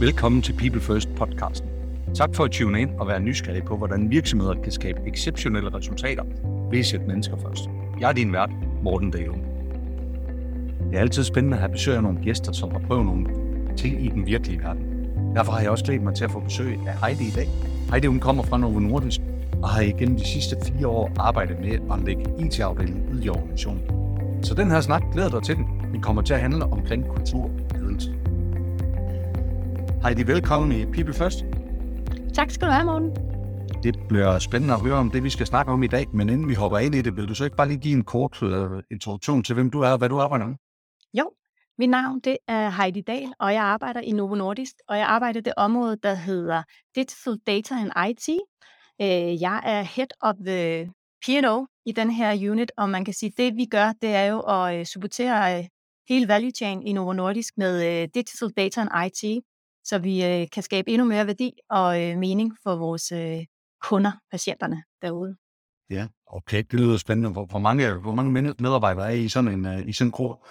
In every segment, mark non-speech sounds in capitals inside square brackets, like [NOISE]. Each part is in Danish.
Velkommen til People First podcasten. Tak for at tune ind og være nysgerrig på, hvordan virksomheder kan skabe exceptionelle resultater ved at sætte mennesker først. Jeg er din vært, Morten Dale. Det er altid spændende at have besøg af nogle gæster, som har prøvet nogle ting i den virkelige verden. Derfor har jeg også glædet mig til at få besøg af Heidi i dag. Heidi hun kommer fra Novo Nordisk og har igennem de sidste fire år arbejdet med at lægge IT-afdelingen ud i organisationen. Så den her snak glæder dig til den. Den kommer til at handle omkring kultur. Heidi, velkommen i People First. Tak skal du have, Morten. Det bliver spændende at høre om det, vi skal snakke om i dag, men inden vi hopper ind i det, vil du så ikke bare lige give en kort uh, introduktion til, hvem du er og hvad du arbejder med? Jo, mit navn det er Heidi Dahl, og jeg arbejder i Novo Nordisk, og jeg arbejder i det område, der hedder Digital Data and IT. Øh, jeg er head of the P&O i den her unit, og man kan sige, at det vi gør, det er jo at øh, supportere hele value chain i Novo Nordisk med Digital Data and IT, så vi øh, kan skabe endnu mere værdi og øh, mening for vores øh, kunder, patienterne derude. Ja, okay, det lyder spændende. Hvor, hvor, mange, hvor mange medarbejdere er I sådan en, uh, i sådan en gruppe?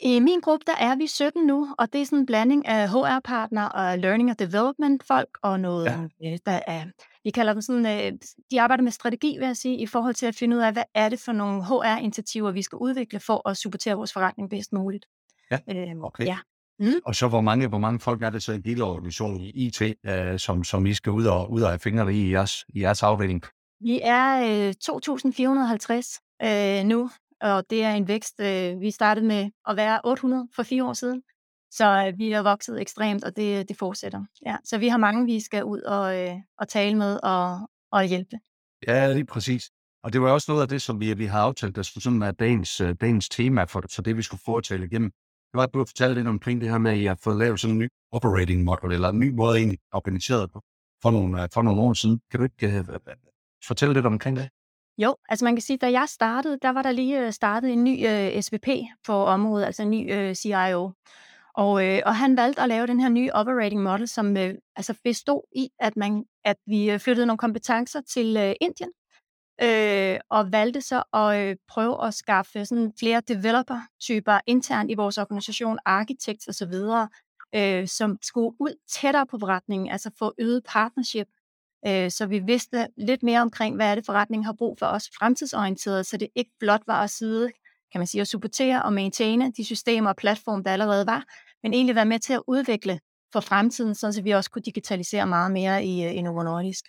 I min gruppe, der er vi 17 nu, og det er sådan en blanding af HR-partner og learning and development folk, og noget, ja. der er, vi kalder dem sådan, de arbejder med strategi, vil jeg sige, i forhold til at finde ud af, hvad er det for nogle HR-initiativer, vi skal udvikle for at supportere vores forretning bedst muligt. Ja, øhm, okay. ja. Mm. Og så hvor mange, hvor mange folk er det så i hele organisationen i IT, øh, som, som I skal ud og, ud og have fingrene i i jeres, i jeres afdeling? Vi er øh, 2.450 øh, nu, og det er en vækst. Øh, vi startede med at være 800 for fire år siden, så øh, vi er vokset ekstremt, og det, det fortsætter. Ja, så vi har mange, vi skal ud og, øh, og tale med og, og hjælpe. Ja, lige præcis. Og det var også noget af det, som vi, vi har aftalt, der sådan er dagens, øh, dagens tema for, for det, vi skulle foretale igennem var, at du har fortalt lidt omkring det her med, at I har fået lavet sådan en ny operating model, eller en ny måde egentlig organiseret på, for nogle, øh, for nogle år siden. Kan du ikke uh, fortælle lidt omkring det? Jo, altså man kan sige, da jeg startede, der var der lige øh, startet en ny uh, SVP på området, altså en ny uh, CIO. Og, øh, og han valgte at lave den her nye operating model, som øh, altså bestod i, at, man, at vi flyttede nogle kompetencer til øh, Indien, øh, og valgte så at øh, prøve at skaffe sådan flere developer-typer internt i vores organisation, architects osv., øh, som skulle ud tættere på forretningen, altså få øget partnership, øh, så vi vidste lidt mere omkring, hvad er det forretningen har brug for os fremtidsorienteret, så det ikke blot var at sidde, kan man sige, at supportere og maintaine de systemer og platforme, der allerede var, men egentlig være med til at udvikle for fremtiden, så vi også kunne digitalisere meget mere i, øh, i Novo Nordisk.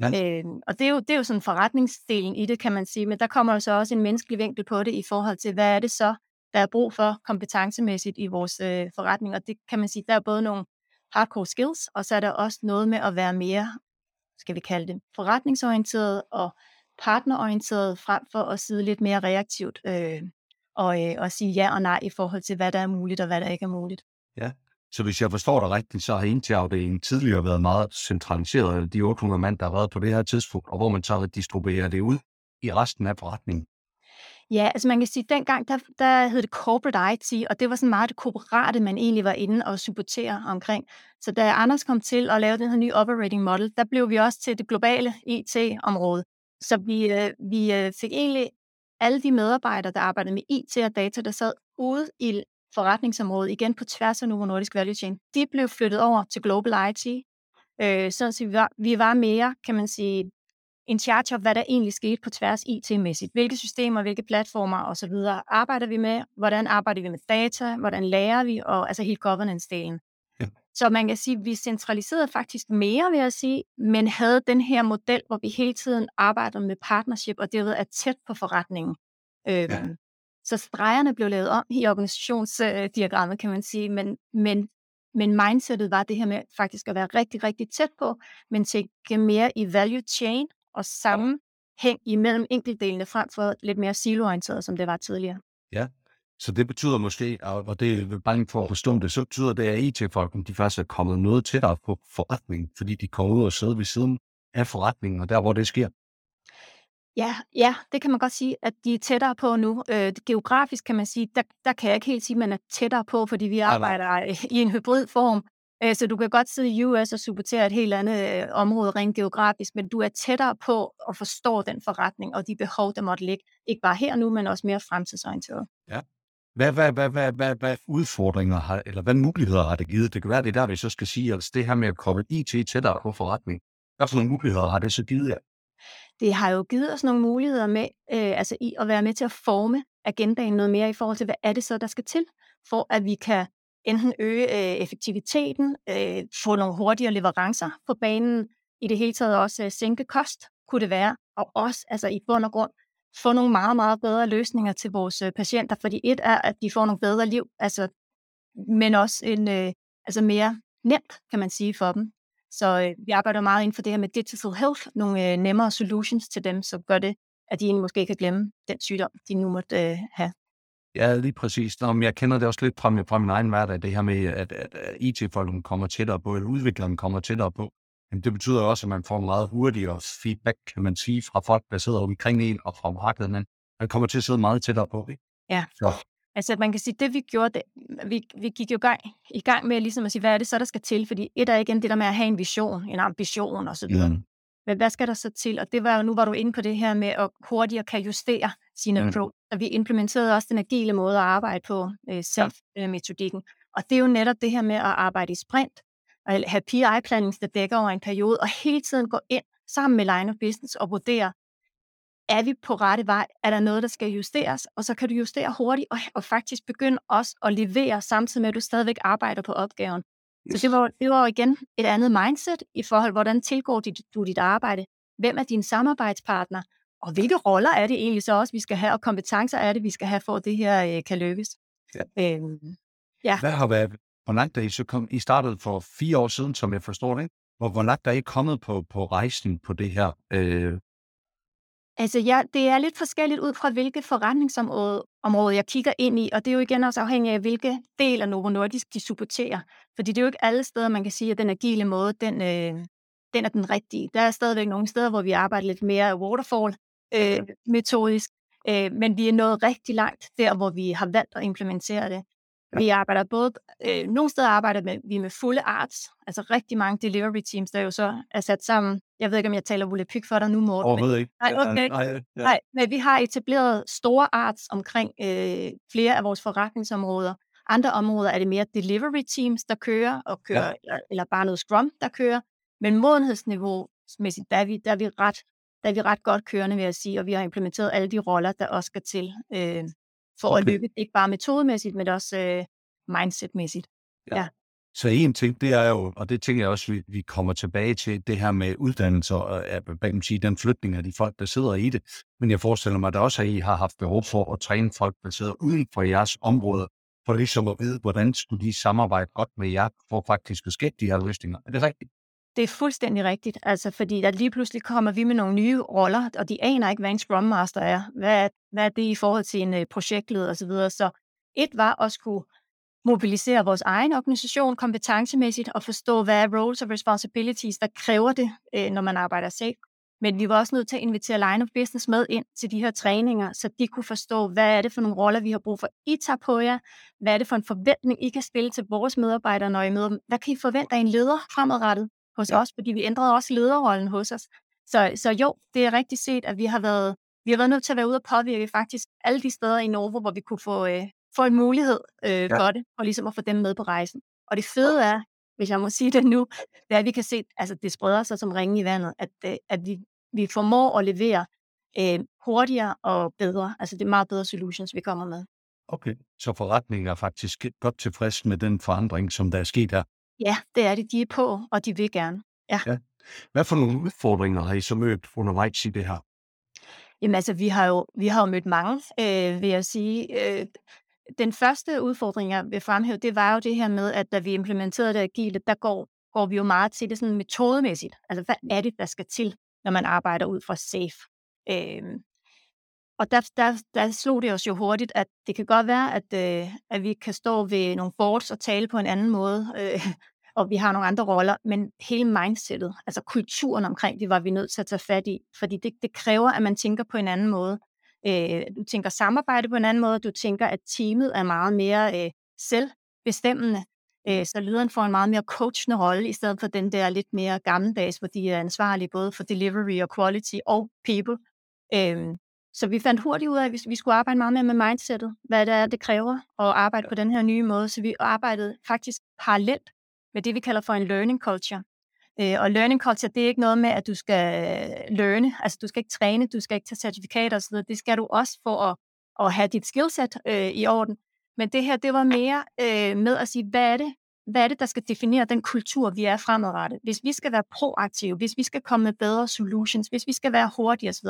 Ja. Øh, og det er, jo, det er jo sådan forretningsdelen i det, kan man sige, men der kommer jo så også en menneskelig vinkel på det i forhold til, hvad er det så, der er brug for kompetencemæssigt i vores øh, forretning, og det kan man sige, der er både nogle hardcore skills, og så er der også noget med at være mere, skal vi kalde det, forretningsorienteret og partnerorienteret, frem for at sidde lidt mere reaktivt øh, og, øh, og sige ja og nej i forhold til, hvad der er muligt og hvad der ikke er muligt. Ja, så hvis jeg forstår dig rigtigt, så har IT-afdelingen tidligere været meget centraliseret, de 800 mand, der har været på det her tidspunkt, og hvor man så distribuerer det ud i resten af forretningen. Ja, altså man kan sige, at dengang der, der hed det corporate IT, og det var sådan meget det korporate, man egentlig var inde og supportere omkring. Så da Anders kom til at lave den her nye operating model, der blev vi også til det globale IT-område. Så vi, øh, vi øh, fik egentlig alle de medarbejdere, der arbejdede med IT og data, der sad ude i forretningsområde, igen på tværs af Novo Nordisk Value Chain, de blev flyttet over til Global IT, øh, så vi var, vi var mere, kan man sige, in charge of, hvad der egentlig skete på tværs IT-mæssigt. Hvilke systemer, hvilke platformer osv. arbejder vi med? Hvordan arbejder vi med data? Hvordan lærer vi? Og altså helt governance-delen. Ja. Så man kan sige, at vi centraliserede faktisk mere, vil jeg sige, men havde den her model, hvor vi hele tiden arbejder med partnership, og det er tæt på forretningen. Øh, ja. Så stregerne blev lavet om i organisationsdiagrammet, kan man sige, men, men, men mindsetet var det her med faktisk at være rigtig, rigtig tæt på, men tænke mere i value chain og sammenhæng imellem enkeltdelene frem for lidt mere siloorienteret, som det var tidligere. Ja, så det betyder måske, og det er bare for at forstå det, så betyder det, at IT-folkene de faktisk er kommet noget tættere på forretningen, fordi de kommer ud og sidder ved siden af forretningen, og der hvor det sker. Ja, ja, det kan man godt sige, at de er tættere på nu. Øh, geografisk kan man sige, der, der kan jeg ikke helt sige, at man er tættere på, fordi vi arbejder nej. i en hybrid form. Øh, så du kan godt sidde i US og supportere et helt andet øh, område rent geografisk, men du er tættere på at forstå den forretning og de behov, der måtte ligge. Ikke bare her nu, men også mere fremtidsorienteret. Ja, Hvad, hvad, hvad, hvad, hvad, hvad udfordringer har, eller hvad muligheder har det givet? Det kan være, det er der, vi så skal sige, altså det her med at koble IT tættere på forretning. Hvad for nogle muligheder har det så givet jer? Det har jo givet os nogle muligheder med, øh, altså i at være med til at forme agendaen noget mere i forhold til, hvad er det så, der skal til, for at vi kan enten øge øh, effektiviteten, øh, få nogle hurtigere leverancer på banen, i det hele taget også øh, sænke kost, kunne det være, og også altså i bund og grund få nogle meget, meget bedre løsninger til vores øh, patienter, fordi et er, at de får nogle bedre liv, altså, men også en, øh, altså mere nemt, kan man sige, for dem. Så øh, vi arbejder meget inden for det her med digital health, nogle øh, nemmere solutions til dem, som gør det, at de egentlig måske kan glemme den sygdom, de nu måtte øh, have. Ja, lige præcis. Nå, men jeg kender det også lidt fra min, fra min egen hverdag, det her med, at, at, at IT-folken kommer tættere på, eller udvikleren kommer tættere på. Men det betyder også, at man får meget hurtigere feedback, kan man sige, fra folk, der sidder omkring en og fra markedet, men man kommer til at sidde meget tættere på. Ikke? Ja. Så. Altså man kan sige, det vi gjorde, det, vi, vi gik jo gang, i gang med ligesom at sige, hvad er det så, der skal til? Fordi et er igen det der med at have en vision, en ambition og så videre. Mm. Men hvad skal der så til? Og det var jo, nu var du inde på det her med at hurtigere kan justere sine mm. approach. Så vi implementerede også den agile måde at arbejde på, øh, self-metodikken. Og det er jo netop det her med at arbejde i sprint, og have PI-planning, der dækker over en periode, og hele tiden gå ind sammen med line of business og vurdere, er vi på rette vej? Er der noget, der skal justeres? Og så kan du justere hurtigt og, og faktisk begynde også at levere, samtidig med, at du stadigvæk arbejder på opgaven. Yes. Så det var, det var igen et andet mindset i forhold, hvordan tilgår dit, du dit arbejde? Hvem er din samarbejdspartner? Og hvilke roller er det egentlig så også, vi skal have, og kompetencer er det, vi skal have, for at det her øh, kan lykkes? Ja. Øhm, ja. Hvad har været, hvor langt er I så kom, I startede for fire år siden, som jeg forstår det, ikke? Hvor, hvor langt er I kommet på, på rejsen på det her? Øh... Altså, ja, det er lidt forskelligt ud fra, hvilket forretningsområde område, jeg kigger ind i, og det er jo igen også afhængigt af, hvilke del af Novo Nordisk de supporterer. Fordi det er jo ikke alle steder, man kan sige, at den agile måde, den, øh, den er den rigtige. Der er stadigvæk nogle steder, hvor vi arbejder lidt mere waterfall-metodisk, øh, øh, men vi er nået rigtig langt der, hvor vi har valgt at implementere det. Ja. Vi arbejder både, øh, nogle steder arbejder med, vi med fulde arts, altså rigtig mange delivery teams, der jo så er sat sammen. Jeg ved ikke, om jeg taler volapyk for dig nu, Morten. Overhovedet ikke. Nej, okay. Nej, ja. nej, men vi har etableret store arts omkring øh, flere af vores forretningsområder. Andre områder er det mere delivery teams, der kører, og kører ja. eller, eller bare noget Scrum, der kører. Men modenhedsniveau-mæssigt, der er vi, der er vi ret der er vi ret godt kørende, vil jeg sige, og vi har implementeret alle de roller, der også skal til. Øh, for okay. at lykkes, ikke bare metodemæssigt, men også øh, mindsetmæssigt. Ja. ja. Så en ting, det er jo, og det tænker jeg også, vi, vi kommer tilbage til, det her med uddannelse og hvad man sige, den flytning af de folk, der sidder i det. Men jeg forestiller mig, at også, at I har haft behov for at træne folk, der sidder uden for jeres område, for ligesom at vide, hvordan skulle de samarbejde godt med jer, for faktisk at skabe de her løsninger. Er det rigtigt? Det er fuldstændig rigtigt, altså fordi der lige pludselig kommer vi med nogle nye roller, og de aner ikke, hvad en Scrum Master er. Hvad er, hvad er det i forhold til en uh, projektleder osv.? Så, videre. så et var at skulle mobilisere vores egen organisation kompetencemæssigt og forstå, hvad er roles og responsibilities, der kræver det, øh, når man arbejder selv. Men vi var også nødt til at invitere line of business med ind til de her træninger, så de kunne forstå, hvad er det for nogle roller, vi har brug for, I tager på jer? Hvad er det for en forventning, I kan spille til vores medarbejdere, når I møder dem? Hvad kan I forvente af en leder fremadrettet? Hos os, fordi vi ændrede også lederrollen hos os. Så, så jo, det er rigtigt set, at vi har været vi har været nødt til at være ude og påvirke faktisk alle de steder i Novo, hvor vi kunne få, øh, få en mulighed øh, ja. for det, og ligesom at få dem med på rejsen. Og det fede er, hvis jeg må sige det nu, det er, at vi kan se, altså det spreder sig som ringe i vandet, at, øh, at vi, vi formår at levere øh, hurtigere og bedre. Altså det er meget bedre solutions, vi kommer med. Okay, så forretningen er faktisk godt tilfreds med den forandring, som der er sket her. Ja, det er det. De er på, og de vil gerne. Ja. ja. Hvad for nogle udfordringer har I så mødt undervejs i det her? Jamen altså, vi har jo, vi har jo mødt mange, øh, vil jeg sige. Øh, den første udfordring, jeg vil fremhæve, det var jo det her med, at da vi implementerede det agile, der går, går vi jo meget til det sådan metodemæssigt. Altså, hvad er det, der skal til, når man arbejder ud fra SAFE? Øh, og der, der, der slog det os jo hurtigt, at det kan godt være, at, øh, at vi kan stå ved nogle boards og tale på en anden måde, øh, og vi har nogle andre roller, men hele mindsetet, altså kulturen omkring det, var vi nødt til at tage fat i, fordi det, det kræver, at man tænker på en anden måde. Øh, du tænker samarbejde på en anden måde, du tænker, at teamet er meget mere øh, selvbestemmende, øh, så lederen får en meget mere coachende rolle, i stedet for den der lidt mere gammeldags, hvor de er ansvarlige både for delivery og quality og people. Øh, så vi fandt hurtigt ud af, at vi skulle arbejde meget mere med mindsetet, hvad det er, det kræver at arbejde på den her nye måde. Så vi arbejdede faktisk parallelt med det, vi kalder for en learning culture. Øh, og learning culture, det er ikke noget med, at du skal øh, learne, altså du skal ikke træne, du skal ikke tage certifikater osv., det skal du også for at, at have dit skillset øh, i orden. Men det her, det var mere øh, med at sige, hvad er det, hvad er det, der skal definere den kultur, vi er fremadrettet? Hvis vi skal være proaktive, hvis vi skal komme med bedre solutions, hvis vi skal være hurtige osv.,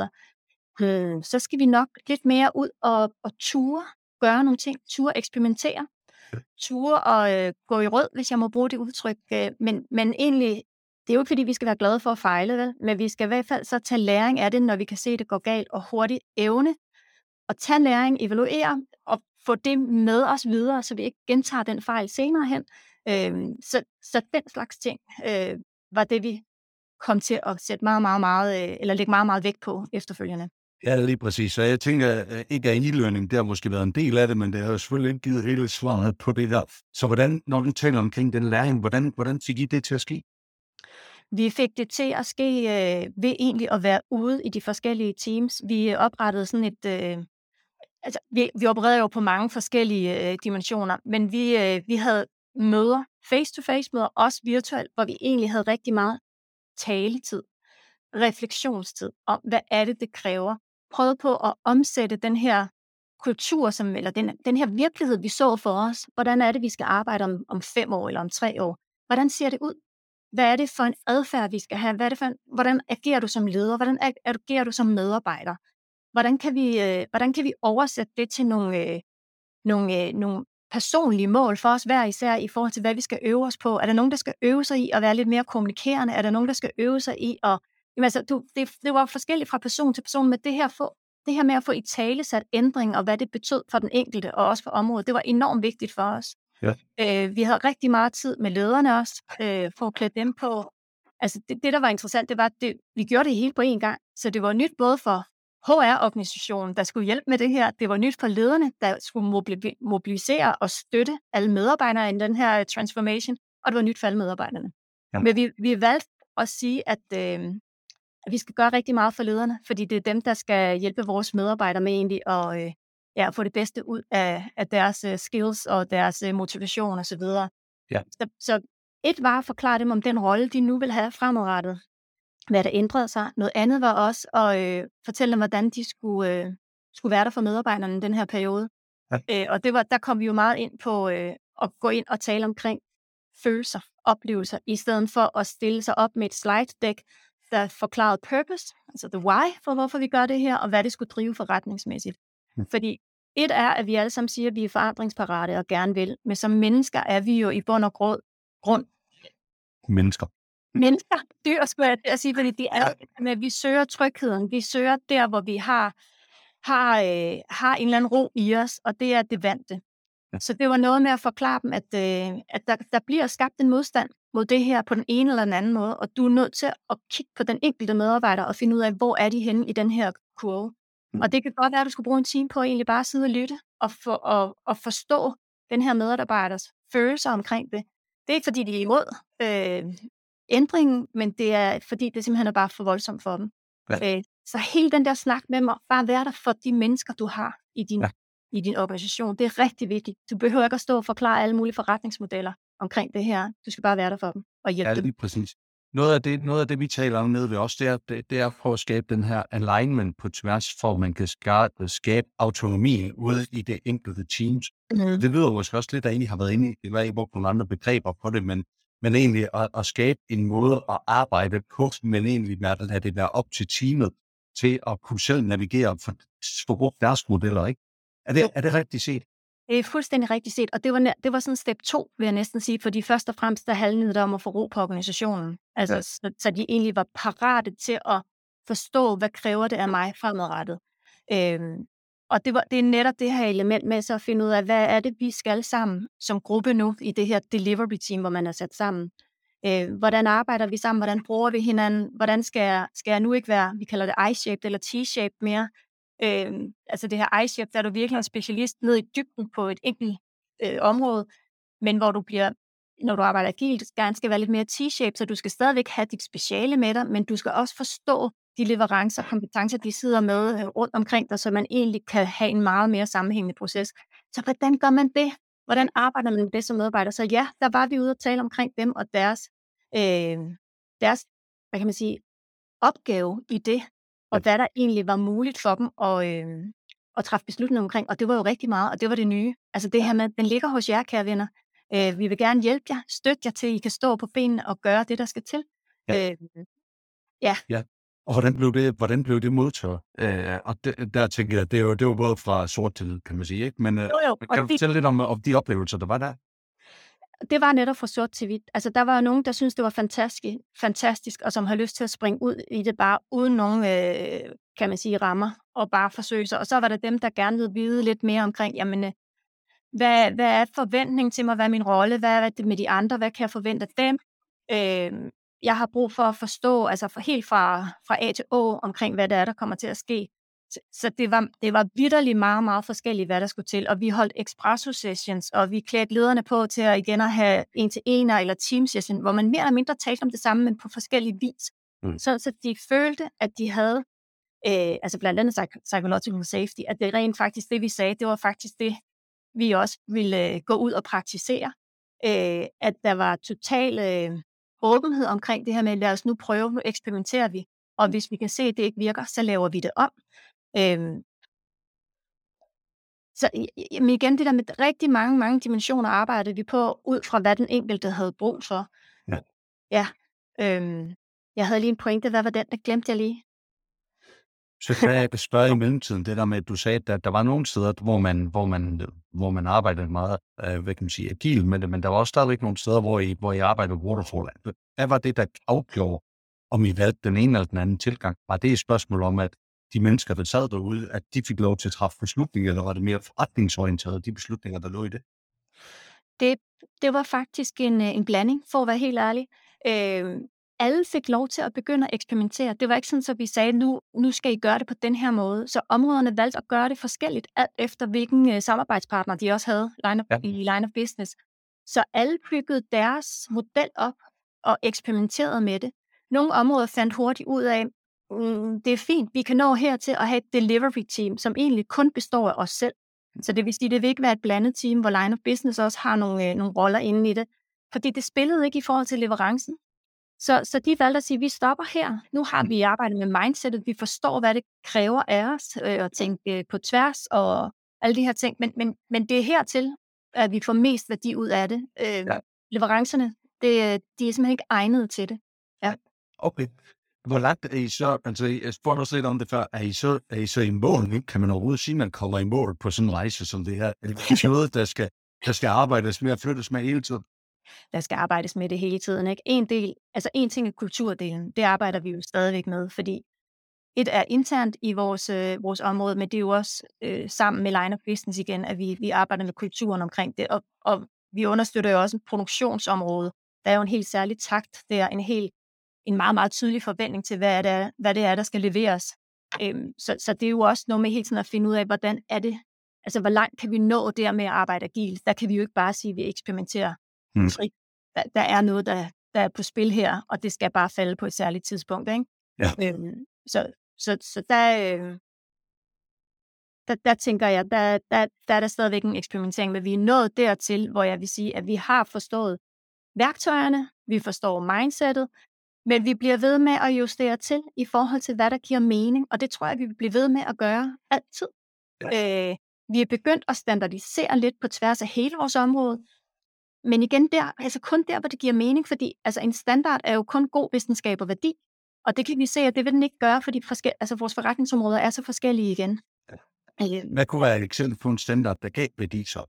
hmm, øh, så skal vi nok lidt mere ud og, og ture, gøre nogle ting, ture eksperimentere, ture og øh, gå i rød, hvis jeg må bruge det udtryk. Øh, men, men egentlig, det er jo ikke fordi, vi skal være glade for at fejle, vel? men vi skal i hvert fald så tage læring af det, når vi kan se, at det går galt, og hurtigt evne at tage læring, evaluere og få det med os videre, så vi ikke gentager den fejl senere hen. Øh, så, så den slags ting øh, var det, vi kom til at sætte meget, meget, meget, øh, eller lægge meget, meget vægt på efterfølgende. Ja, lige præcis. Så jeg tænker, øh, ikke at e-learning, det har måske været en del af det, men det har jo selvfølgelig ikke givet hele svaret på det der. Så hvordan, når du taler omkring den læring, hvordan, hvordan fik I det til at ske? Vi fik det til at ske øh, ved egentlig at være ude i de forskellige teams. Vi oprettede sådan et... Øh, altså, vi, vi opererede jo på mange forskellige øh, dimensioner, men vi, øh, vi havde møder, face-to-face møder, også virtuelt, hvor vi egentlig havde rigtig meget taletid, refleksionstid om, hvad er det, det kræver prøvet på at omsætte den her kultur, som, eller den, den her virkelighed, vi så for os. Hvordan er det, vi skal arbejde om, om fem år eller om tre år? Hvordan ser det ud? Hvad er det for en adfærd, vi skal have? Hvad er det for en, hvordan agerer du som leder? Hvordan agerer du som medarbejder? Hvordan kan vi, øh, hvordan kan vi oversætte det til nogle, øh, nogle, øh, nogle personlige mål for os hver især i forhold til, hvad vi skal øve os på? Er der nogen, der skal øve sig i at være lidt mere kommunikerende? Er der nogen, der skal øve sig i at... Jamen, altså, du, det, det var forskelligt fra person til person, men det her, få, det her med at få i tale sat ændring, og hvad det betød for den enkelte, og også for området, det var enormt vigtigt for os. Ja. Øh, vi havde rigtig meget tid med lederne også, øh, for at klæde dem på. Altså, det, det, der var interessant, det var, at det, vi gjorde det hele på én gang. Så det var nyt både for HR-organisationen, der skulle hjælpe med det her. Det var nyt for lederne, der skulle mobilisere og støtte alle medarbejdere i den her transformation, og det var nyt for alle medarbejderne. Ja. Men vi, vi valgte at sige, at, øh, at vi skal gøre rigtig meget for lederne, fordi det er dem, der skal hjælpe vores medarbejdere med egentlig at øh, ja, få det bedste ud af, af deres uh, skills og deres uh, motivation osv. Ja. Så, så et var at forklare dem om den rolle, de nu vil have fremadrettet, hvad der ændrede sig. Noget andet var også at øh, fortælle dem, hvordan de skulle, øh, skulle være der for medarbejderne i den her periode. Ja. Øh, og det var, der kom vi jo meget ind på øh, at gå ind og tale omkring følelser, oplevelser, i stedet for at stille sig op med et slide deck, der forklarede purpose, altså the why for hvorfor vi gør det her, og hvad det skulle drive forretningsmæssigt. Mm. Fordi et er, at vi alle sammen siger, at vi er forandringsparate og gerne vil, men som mennesker er vi jo i bund og grund mennesker mennesker, dyr, skulle jeg, jeg sige, fordi de er, men vi søger trygheden. Vi søger der, hvor vi har, har, øh, har en eller anden ro i os, og det er det vante. Ja. Så det var noget med at forklare dem, at, øh, at der, der bliver skabt en modstand mod det her på den ene eller den anden måde, og du er nødt til at kigge på den enkelte medarbejder og finde ud af, hvor er de henne i den her kurve. Mm. Og det kan godt være, at du skulle bruge en time på at egentlig bare sidde og lytte og, for, og, og forstå den her medarbejders følelser omkring det. Det er ikke, fordi de er imod øh, ændringen, men det er, fordi det simpelthen er bare for voldsomt for dem. Ja. Øh, så hele den der snak med mig, bare være der for de mennesker, du har i din, ja. i din organisation, det er rigtig vigtigt. Du behøver ikke at stå og forklare alle mulige forretningsmodeller omkring det her. Du skal bare være der for dem og hjælpe ja, dem. præcis. Noget af, det, noget af det, vi taler om nede ved os, det er, det, det er at prøve at skabe den her alignment på tværs, for at man kan skabe, skabe autonomi ude i det enkelte teams. Mm. Det lyder måske også lidt, at I har været inde i, det var I brugt nogle andre begreber på det, men men egentlig at, at skabe en måde at arbejde på, men egentlig at lade det være op til teamet til at kunne selv navigere for, for deres modeller, ikke? Er det, er det rigtigt set? Det er fuldstændig rigtigt set, og det var, det var sådan step to, vil jeg næsten sige, fordi først og fremmest der handlede det om at få ro på organisationen. Altså, ja. så, så de egentlig var parate til at forstå, hvad kræver det af mig fremadrettet. Øhm, og det, var, det er netop det her element med så at finde ud af, hvad er det, vi skal sammen som gruppe nu i det her delivery team, hvor man er sat sammen. Øh, hvordan arbejder vi sammen? Hvordan bruger vi hinanden? Hvordan skal jeg, skal jeg nu ikke være, vi kalder det I-shaped eller T-shaped mere? Øh, altså det her iShip, der er du virkelig en specialist ned i dybden på et enkelt øh, område, men hvor du bliver, når du arbejder agilt, gerne skal være lidt mere T-shaped, så du skal stadigvæk have dit speciale med dig, men du skal også forstå de leverancer og kompetencer, de sidder med øh, rundt omkring dig, så man egentlig kan have en meget mere sammenhængende proces. Så hvordan gør man det? Hvordan arbejder man med det som medarbejder? Så ja, der var vi ude og tale omkring dem og deres, øh, deres hvad kan man sige, opgave i det, og hvad der egentlig var muligt for dem at, øh, at træffe beslutninger omkring. Og det var jo rigtig meget, og det var det nye. Altså det her med, den ligger hos jer, kære venner. Øh, vi vil gerne hjælpe jer, støtte jer til, I kan stå på benene og gøre det, der skal til. Ja. Øh, ja. ja. Og hvordan blev det, hvordan blev det modtaget? Øh, og det, der tænker jeg, det var, det var både fra sort til kan man sige. Ikke? Men øh, jo, jo. kan du de, fortælle lidt om, om de oplevelser, der var der? Det var netop fra sort til hvidt. Altså, der var nogen, der synes det var fantastisk, fantastisk, og som har lyst til at springe ud i det bare uden nogen, øh, kan man sige, rammer, og bare forsøge sig. Og så var der dem, der gerne ville vide lidt mere omkring, jamen, øh, hvad, hvad er forventningen til mig? Hvad er min rolle? Hvad er det med de andre? Hvad kan jeg forvente af dem? Øh, jeg har brug for at forstå, altså for, helt fra, fra A til Å, omkring hvad det er, der kommer til at ske. Så det var, det var vidderligt meget, meget forskelligt, hvad der skulle til. Og vi holdt espresso sessions, og vi klædte lederne på til at igen at have en til en eller team session, hvor man mere eller mindre talte om det samme, men på forskellige vis. Mm. Så, så de følte, at de havde, øh, altså blandt andet psychological safety, at det rent faktisk det, vi sagde, det var faktisk det, vi også ville øh, gå ud og praktisere. Øh, at der var total øh, åbenhed omkring det her med, lad os nu prøve, nu eksperimenterer vi, og hvis vi kan se, at det ikke virker, så laver vi det om. Øhm, så men igen, det der med rigtig mange, mange dimensioner arbejdede vi på, ud fra hvad den enkelte havde brug for. Ja. Ja. Øhm, jeg havde lige en pointe. Hvad var den? Det glemte jeg lige. Så kan jeg spørge i [LAUGHS] mellemtiden, det der med, at du sagde, at der var nogle steder, hvor man, hvor man, hvor man arbejdede meget, øh, hvad kan man sige, agil med det, men der var også stadigvæk nogle steder, hvor I, hvor I arbejdede waterfall. Hvad var det, der afgjorde, om I valgte den ene eller den anden tilgang? Var det et spørgsmål om, at de mennesker, der sad derude, at de fik lov til at træffe beslutninger, eller var det mere forretningsorienteret, de beslutninger, der lå i det? Det, det var faktisk en, øh, en blanding, for at være helt ærlig. Øh, alle fik lov til at begynde at eksperimentere. Det var ikke sådan, at vi sagde, nu, nu skal I gøre det på den her måde. Så områderne valgte at gøre det forskelligt, alt efter hvilken uh, samarbejdspartner de også havde line of, ja. i line of business. Så alle byggede deres model op og eksperimenterede med det. Nogle områder fandt hurtigt ud af, mm, det er fint, vi kan nå hertil at have et delivery team, som egentlig kun består af os selv. Mm. Så det vil sige, det vil ikke være et blandet team, hvor line of business også har nogle, øh, nogle roller inde i det. Fordi det spillede ikke i forhold til leverancen. Så, så de valgte at sige, at vi stopper her. Nu har vi arbejdet med mindsetet. Vi forstår, hvad det kræver af os øh, at tænke øh, på tværs og alle de her ting. Men, men, men det er hertil, at vi får mest værdi ud af det. Øh, ja. Leverancerne, det, de er simpelthen ikke egnet til det. Ja. Okay. Hvor langt er I så, altså jeg spurgte også lidt om det før, er I så, er I så i mål? Kan man overhovedet sige, at man kommer i mål på sådan en rejse som det her? Er det noget, der skal, der skal arbejdes med og flyttes med hele tiden? der skal arbejdes med det hele tiden. Ikke? En del, altså en ting er kulturdelen, det arbejder vi jo stadigvæk med, fordi et er internt i vores, øh, vores område, men det er jo også øh, sammen med Line of Business igen, at vi, vi arbejder med kulturen omkring det, og, og vi understøtter jo også en produktionsområde. Der er jo en helt særlig takt, der en helt en meget, meget tydelig forventning til, hvad, er det, hvad det er, der skal leveres. Øhm, så, så det er jo også noget med hele tiden at finde ud af, hvordan er det, altså hvor langt kan vi nå der med at arbejde agilt? Der kan vi jo ikke bare sige, at vi eksperimenterer mm. frit. Der, der er noget, der, der er på spil her, og det skal bare falde på et særligt tidspunkt. Ikke? Ja. Øhm, så, så, så der, øh, der, der tænker jeg, der, der, der er der stadigvæk en eksperimentering, men vi er nået dertil, hvor jeg vil sige, at vi har forstået værktøjerne, vi forstår mindsetet, men vi bliver ved med at justere til i forhold til, hvad der giver mening, og det tror jeg, vi vil blive ved med at gøre altid. Ja. Øh, vi er begyndt at standardisere lidt på tværs af hele vores område, men igen der, altså kun der, hvor det giver mening, fordi altså en standard er jo kun god, hvis den skaber værdi. Og det kan vi se, at det vil den ikke gøre, fordi forskel, altså vores forretningsområder er så forskellige igen. Ja. Hvad kunne være et eksempel på en standard, der gav værdi så?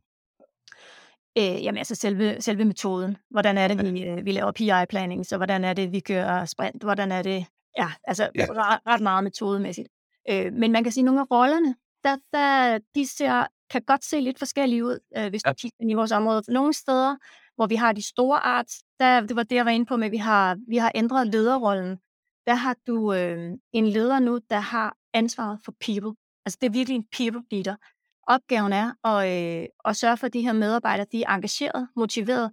Øh, jamen altså selve, selve metoden. Hvordan er det, vi, øh, vi laver PI-planning, så hvordan er det, vi kører sprint, hvordan er det, ja, altså ja. Ret, ret meget metodemæssigt. Øh, men man kan sige, at nogle af rollerne, der, der, de ser, kan godt se lidt forskellige ud, øh, hvis ja. du kigger i vores område. Nogle steder, hvor vi har de store arts, der, det var det, jeg var inde på med, at vi har, vi har ændret lederrollen. Der har du øh, en leder nu, der har ansvaret for people. Altså det er virkelig en people leader. Opgaven er at, øh, at sørge for, at de her medarbejdere, de er engageret, motiveret,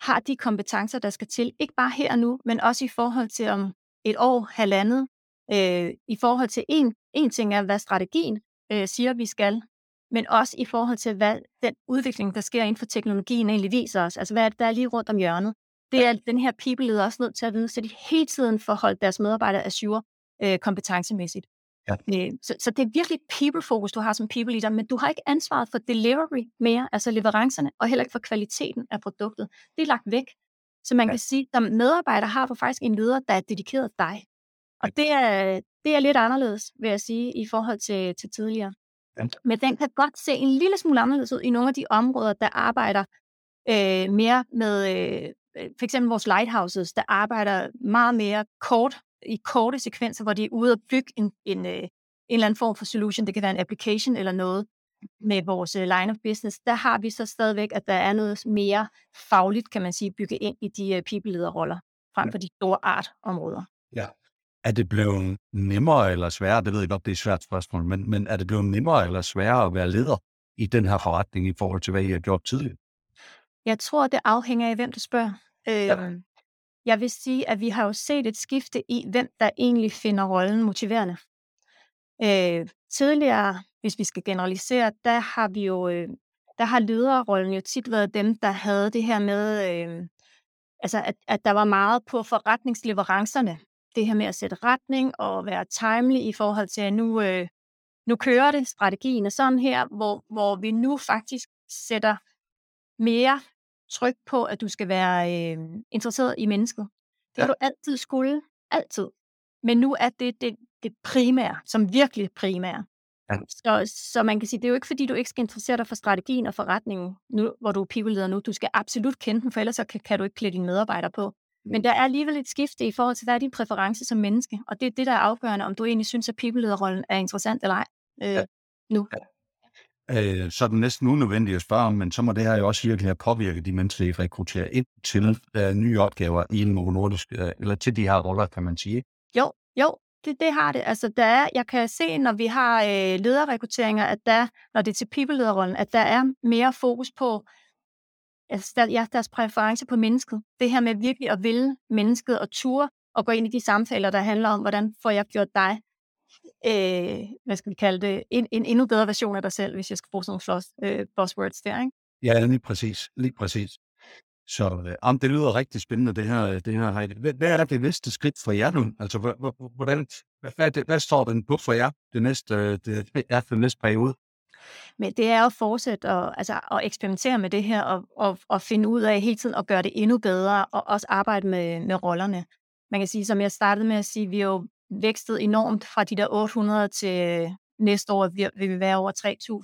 har de kompetencer, der skal til, ikke bare her og nu, men også i forhold til om et år, halvandet, Øh, I forhold til en, en ting er, hvad strategien øh, siger, vi skal, men også i forhold til, hvad den udvikling, der sker inden for teknologien, egentlig viser os. Altså, hvad er det, der er lige rundt om hjørnet? Det er den her people leder også nødt til at vide, så de hele tiden får holdt deres medarbejdere assure øh, kompetencemæssigt. Ja. Øh, så, så det er virkelig people-fokus, du har som people leader, men du har ikke ansvaret for delivery mere, altså leverancerne, og heller ikke for kvaliteten af produktet. Det er lagt væk. Så man ja. kan sige, at medarbejder har du faktisk en leder, der er dedikeret dig. Og det er, det er lidt anderledes, vil jeg sige, i forhold til, til tidligere. Ja. Men den kan godt se en lille smule anderledes ud i nogle af de områder, der arbejder øh, mere med øh, for eksempel vores lighthouses, der arbejder meget mere kort i korte sekvenser, hvor de er ude og bygge en, en, øh, en eller anden form for solution. Det kan være en application eller noget med vores øh, line of business. Der har vi så stadigvæk, at der er noget mere fagligt, kan man sige, bygget ind i de uh, people-lederroller, frem for de store artområder. Ja. Er det blevet nemmere eller sværere? Det ved jeg godt, det er et svært spørgsmål, men, men er det blevet nemmere eller sværere at være leder i den her forretning i forhold til, hvad I har gjort tidligere? Jeg tror, det afhænger af, hvem du spørger. Øh, ja. Jeg vil sige, at vi har jo set et skifte i, hvem der egentlig finder rollen motiverende. Øh, tidligere, hvis vi skal generalisere, der har vi jo, øh, der har lederrollen jo tit været dem, der havde det her med, øh, altså at, at der var meget på forretningsleverancerne. Det her med at sætte retning og være timely i forhold til, at nu, øh, nu kører det, strategien er sådan her, hvor, hvor vi nu faktisk sætter mere tryk på, at du skal være øh, interesseret i mennesket. Det har ja. du altid skulle. Altid. Men nu er det det, det primære, som virkelig primære. Ja. Så, så man kan sige, det er jo ikke fordi, du ikke skal interessere dig for strategien og forretningen, nu, hvor du er people nu. Du skal absolut kende den, for ellers så kan, kan du ikke klæde dine medarbejdere på. Men der er alligevel et skifte i forhold til, hvad er din præference som menneske? Og det er det, der er afgørende, om du egentlig synes, at people er interessant eller ej øh, ja. nu. Ja øh, så er det næsten unødvendigt at spørge om, men så må det her jo også virkelig have påvirket de mennesker, I rekrutterer ind til øh, nye opgaver i en nordisk, øh, eller til de her roller, kan man sige. Jo, jo, det, det har det. Altså, der er, jeg kan se, når vi har øh, lederrekrutteringer, at der, når det er til people-lederrollen, at der er mere fokus på altså, der, ja, deres præference på mennesket. Det her med virkelig at ville mennesket og ture og gå ind i de samtaler, der handler om, hvordan får jeg gjort dig øh, hvad skal vi kalde det, en, en endnu bedre version af dig selv, hvis jeg skal bruge sådan nogle floss, øh, buzzwords der, ikke? Ja, lige præcis. Lige præcis. Så øh, om det lyder rigtig spændende, det her, det her Heidi. Hvad, hvad er det næste skridt for jer nu? Altså, hvordan, hvad, hvad, hvad står den på for jer det næste, det, er den næste periode? Men det er at fortsætte og, altså, at eksperimentere med det her og, og, og finde ud af hele tiden at gøre det endnu bedre og også arbejde med, med rollerne. Man kan sige, som jeg startede med at sige, vi er jo vækstet enormt fra de der 800 til øh, næste år vil vi være over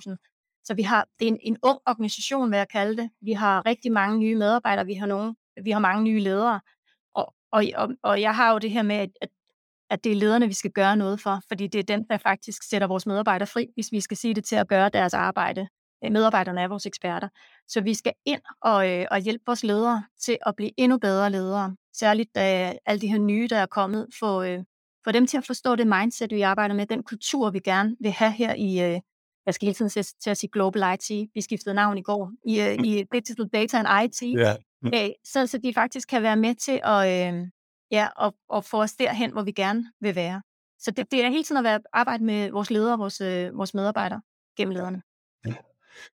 3.000. Så vi har, det er en, en ung organisation, vil jeg kalde det. Vi har rigtig mange nye medarbejdere, vi har, nogle, vi har mange nye ledere. Og, og, og, og jeg har jo det her med, at, at det er lederne, vi skal gøre noget for, fordi det er den, der faktisk sætter vores medarbejdere fri, hvis vi skal sige det til at gøre deres arbejde. Øh, medarbejderne er vores eksperter. Så vi skal ind og, øh, og hjælpe vores ledere til at blive endnu bedre ledere. Særligt da alle de her nye, der er kommet, få, øh, få dem til at forstå det mindset, vi arbejder med, den kultur, vi gerne vil have her i, øh, jeg skal hele tiden til, til at sige Global IT, vi skiftede navn i går, i, øh, i Digital Data and IT, ja. øh, så, så de faktisk kan være med til at, øh, ja, at, at få os derhen, hvor vi gerne vil være. Så det, det er hele tiden at være, arbejde med vores ledere og vores, øh, vores medarbejdere gennem lederne. Ja.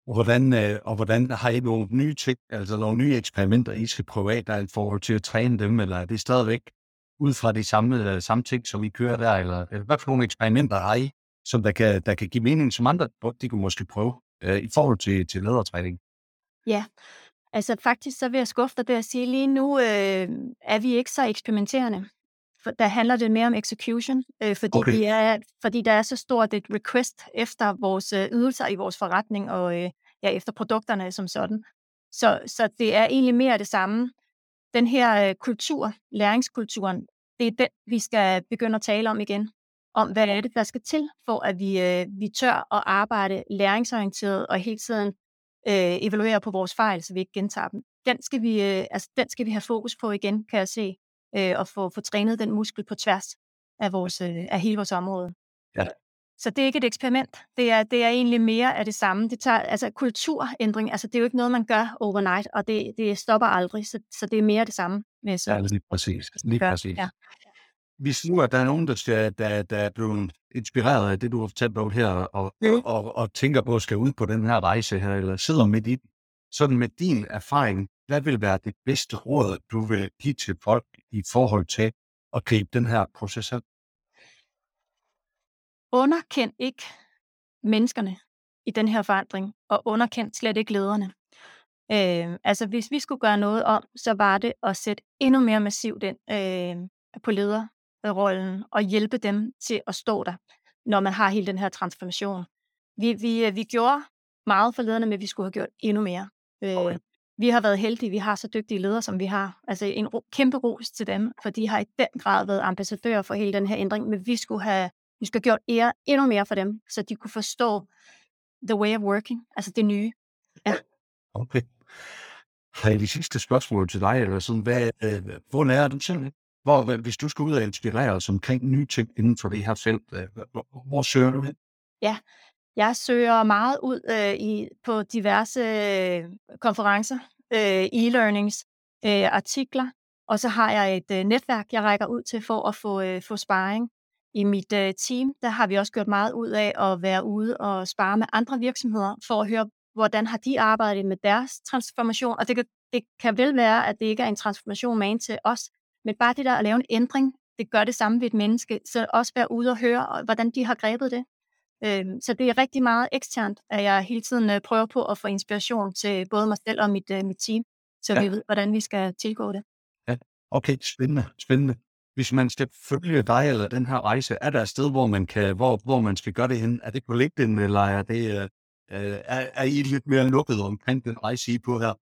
Hvordan, øh, og hvordan har I nogle nye ting, altså nogle nye eksperimenter, I skal prøve af, der er i forhold til at træne dem, eller er det stadigvæk ud fra de samme, samme ting, som vi kører der, eller, eller hvad for nogle eksperimenter har I, som der kan, der kan give mening, som andre de kunne måske prøve øh, i forhold til, til ledertræning? Ja, altså faktisk så vil jeg skuffe dig der at sige, lige nu øh, er vi ikke så eksperimenterende. For der handler det mere om execution, øh, fordi, okay. vi er, fordi der er så stort et request efter vores øh, ydelser i vores forretning, og øh, ja, efter produkterne som sådan. Så, så det er egentlig mere det samme den her øh, kultur, læringskulturen, det er den, vi skal begynde at tale om igen. Om hvad er det, der skal til, for at vi, øh, vi tør at arbejde læringsorienteret og hele tiden øh, evaluere på vores fejl, så vi ikke gentager dem. Den skal vi, øh, altså, den skal vi have fokus på igen, kan jeg se, øh, og få, få trænet den muskel på tværs af, vores, øh, af hele vores område. Ja. Så det er ikke et eksperiment. Det er, det er egentlig mere af det samme. Det tager, altså kulturændring, altså det er jo ikke noget, man gør overnight, og det, det stopper aldrig, så, så det er mere det samme. Med, så, ja, lige præcis. Lige præcis. Ja. hvis nu at der er nogen, der, skal, der, der er blevet inspireret af det, du har fortalt om her, og, mm. og, og, og tænker på at skal ud på den her rejse her, eller sidder med dit, sådan med din erfaring, hvad vil være det bedste råd, du vil give til folk i forhold til at gribe den her proces her? Underkend ikke menneskerne i den her forandring, og underkend slet ikke lederne. Øh, altså hvis vi skulle gøre noget om, så var det at sætte endnu mere massivt ind øh, på lederrollen og hjælpe dem til at stå der, når man har hele den her transformation. Vi, vi, vi gjorde meget for lederne, men vi skulle have gjort endnu mere. Øh, okay. Vi har været heldige, vi har så dygtige ledere, som vi har. Altså en ro, kæmpe ros til dem, for de har i den grad været ambassadører for hele den her ændring, men vi skulle have, vi skulle have gjort ære endnu mere for dem, så de kunne forstå the way of working, altså det nye. Ja. Okay. Har jeg de sidste spørgsmål til dig, eller sådan, hvad, øh, hvor er du selv? Hvor, hvis du skal ud og inspirere os omkring nye ting inden for det her felt, øh, hvor, hvor søger du hen? Ja, jeg søger meget ud øh, i, på diverse øh, konferencer, øh, e-learnings, øh, artikler, og så har jeg et øh, netværk, jeg rækker ud til for at få, øh, få sparring. I mit øh, team, der har vi også gjort meget ud af at være ude og spare med andre virksomheder, for at høre, hvordan har de arbejdet med deres transformation. Og det kan, det kan vel være, at det ikke er en transformation med til os, men bare det der at lave en ændring, det gør det samme ved et menneske. Så også være ude og høre, hvordan de har grebet det. Øhm, så det er rigtig meget eksternt, at jeg hele tiden øh, prøver på at få inspiration til både mig selv og mit, øh, mit team, så ja. vi ved, hvordan vi skal tilgå det. Ja, okay, spændende, spændende. Hvis man skal følge dig eller den her rejse, er der et sted, hvor man, kan, hvor, hvor man skal gøre det hen? Er det på LinkedIn, eller er, det, øh, øh er, er I lidt mere lukket omkring den rejse, I på her?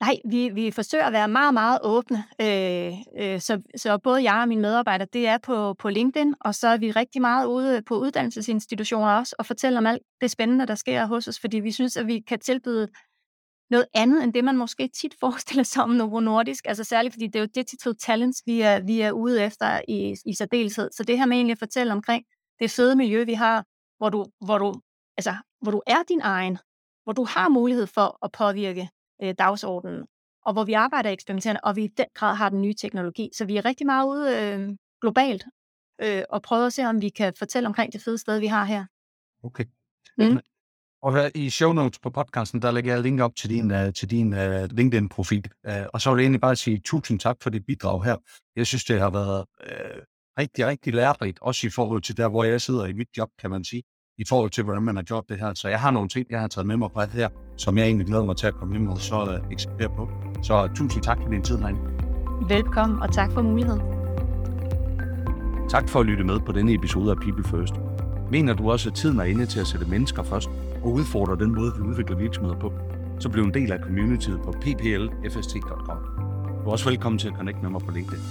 Nej, vi, vi forsøger at være meget, meget åbne. Øh, øh, så, så både jeg og mine medarbejdere, det er på, på LinkedIn, og så er vi rigtig meget ude på uddannelsesinstitutioner også, og fortæller om alt det spændende, der sker hos os, fordi vi synes, at vi kan tilbyde noget andet, end det man måske tit [LAUGHS] forestiller sig om Novo Nordisk. Altså særligt, fordi det er jo digital talents, vi er, vi er ude efter i, i særdeleshed. Så det her med egentlig at fortælle omkring det fede miljø, vi har, hvor du, hvor du, altså, hvor du er din egen, hvor du har mulighed for at påvirke øh, dagsordenen, og hvor vi arbejder eksperimenterende, og vi i den grad har den nye teknologi. Så vi er rigtig meget ude øh, globalt øh, og prøver at se, om vi kan fortælle omkring det fede sted, vi har her. Okay. Mm. Og i show notes på podcasten, der lægger jeg link op til din, uh, til din uh, LinkedIn-profil. Uh, og så vil jeg egentlig bare sige tusind tak for dit bidrag her. Jeg synes, det har været uh, rigtig, rigtig lærerigt, også i forhold til der, hvor jeg sidder i mit job, kan man sige i forhold til, hvordan man har gjort det her. Så jeg har nogle ting, jeg har taget med mig på det her, som jeg egentlig glæder mig til at komme hjem og så uh, eksekvere på. Så tusind tak for din tid herinde. Velkommen, og tak for muligheden. Tak for at lytte med på denne episode af People First. Mener du også, at tiden er inde til at sætte mennesker først og udfordre den måde, vi udvikler virksomheder på, så bliv en del af communityet på pplfst.com. Du er også velkommen til at connecte med mig på LinkedIn.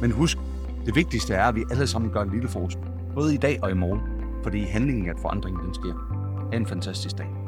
Men husk, det vigtigste er, at vi alle sammen gør en lille forskel, både i dag og i morgen fordi handlingen at forandringen den sker. Ha' en fantastisk dag.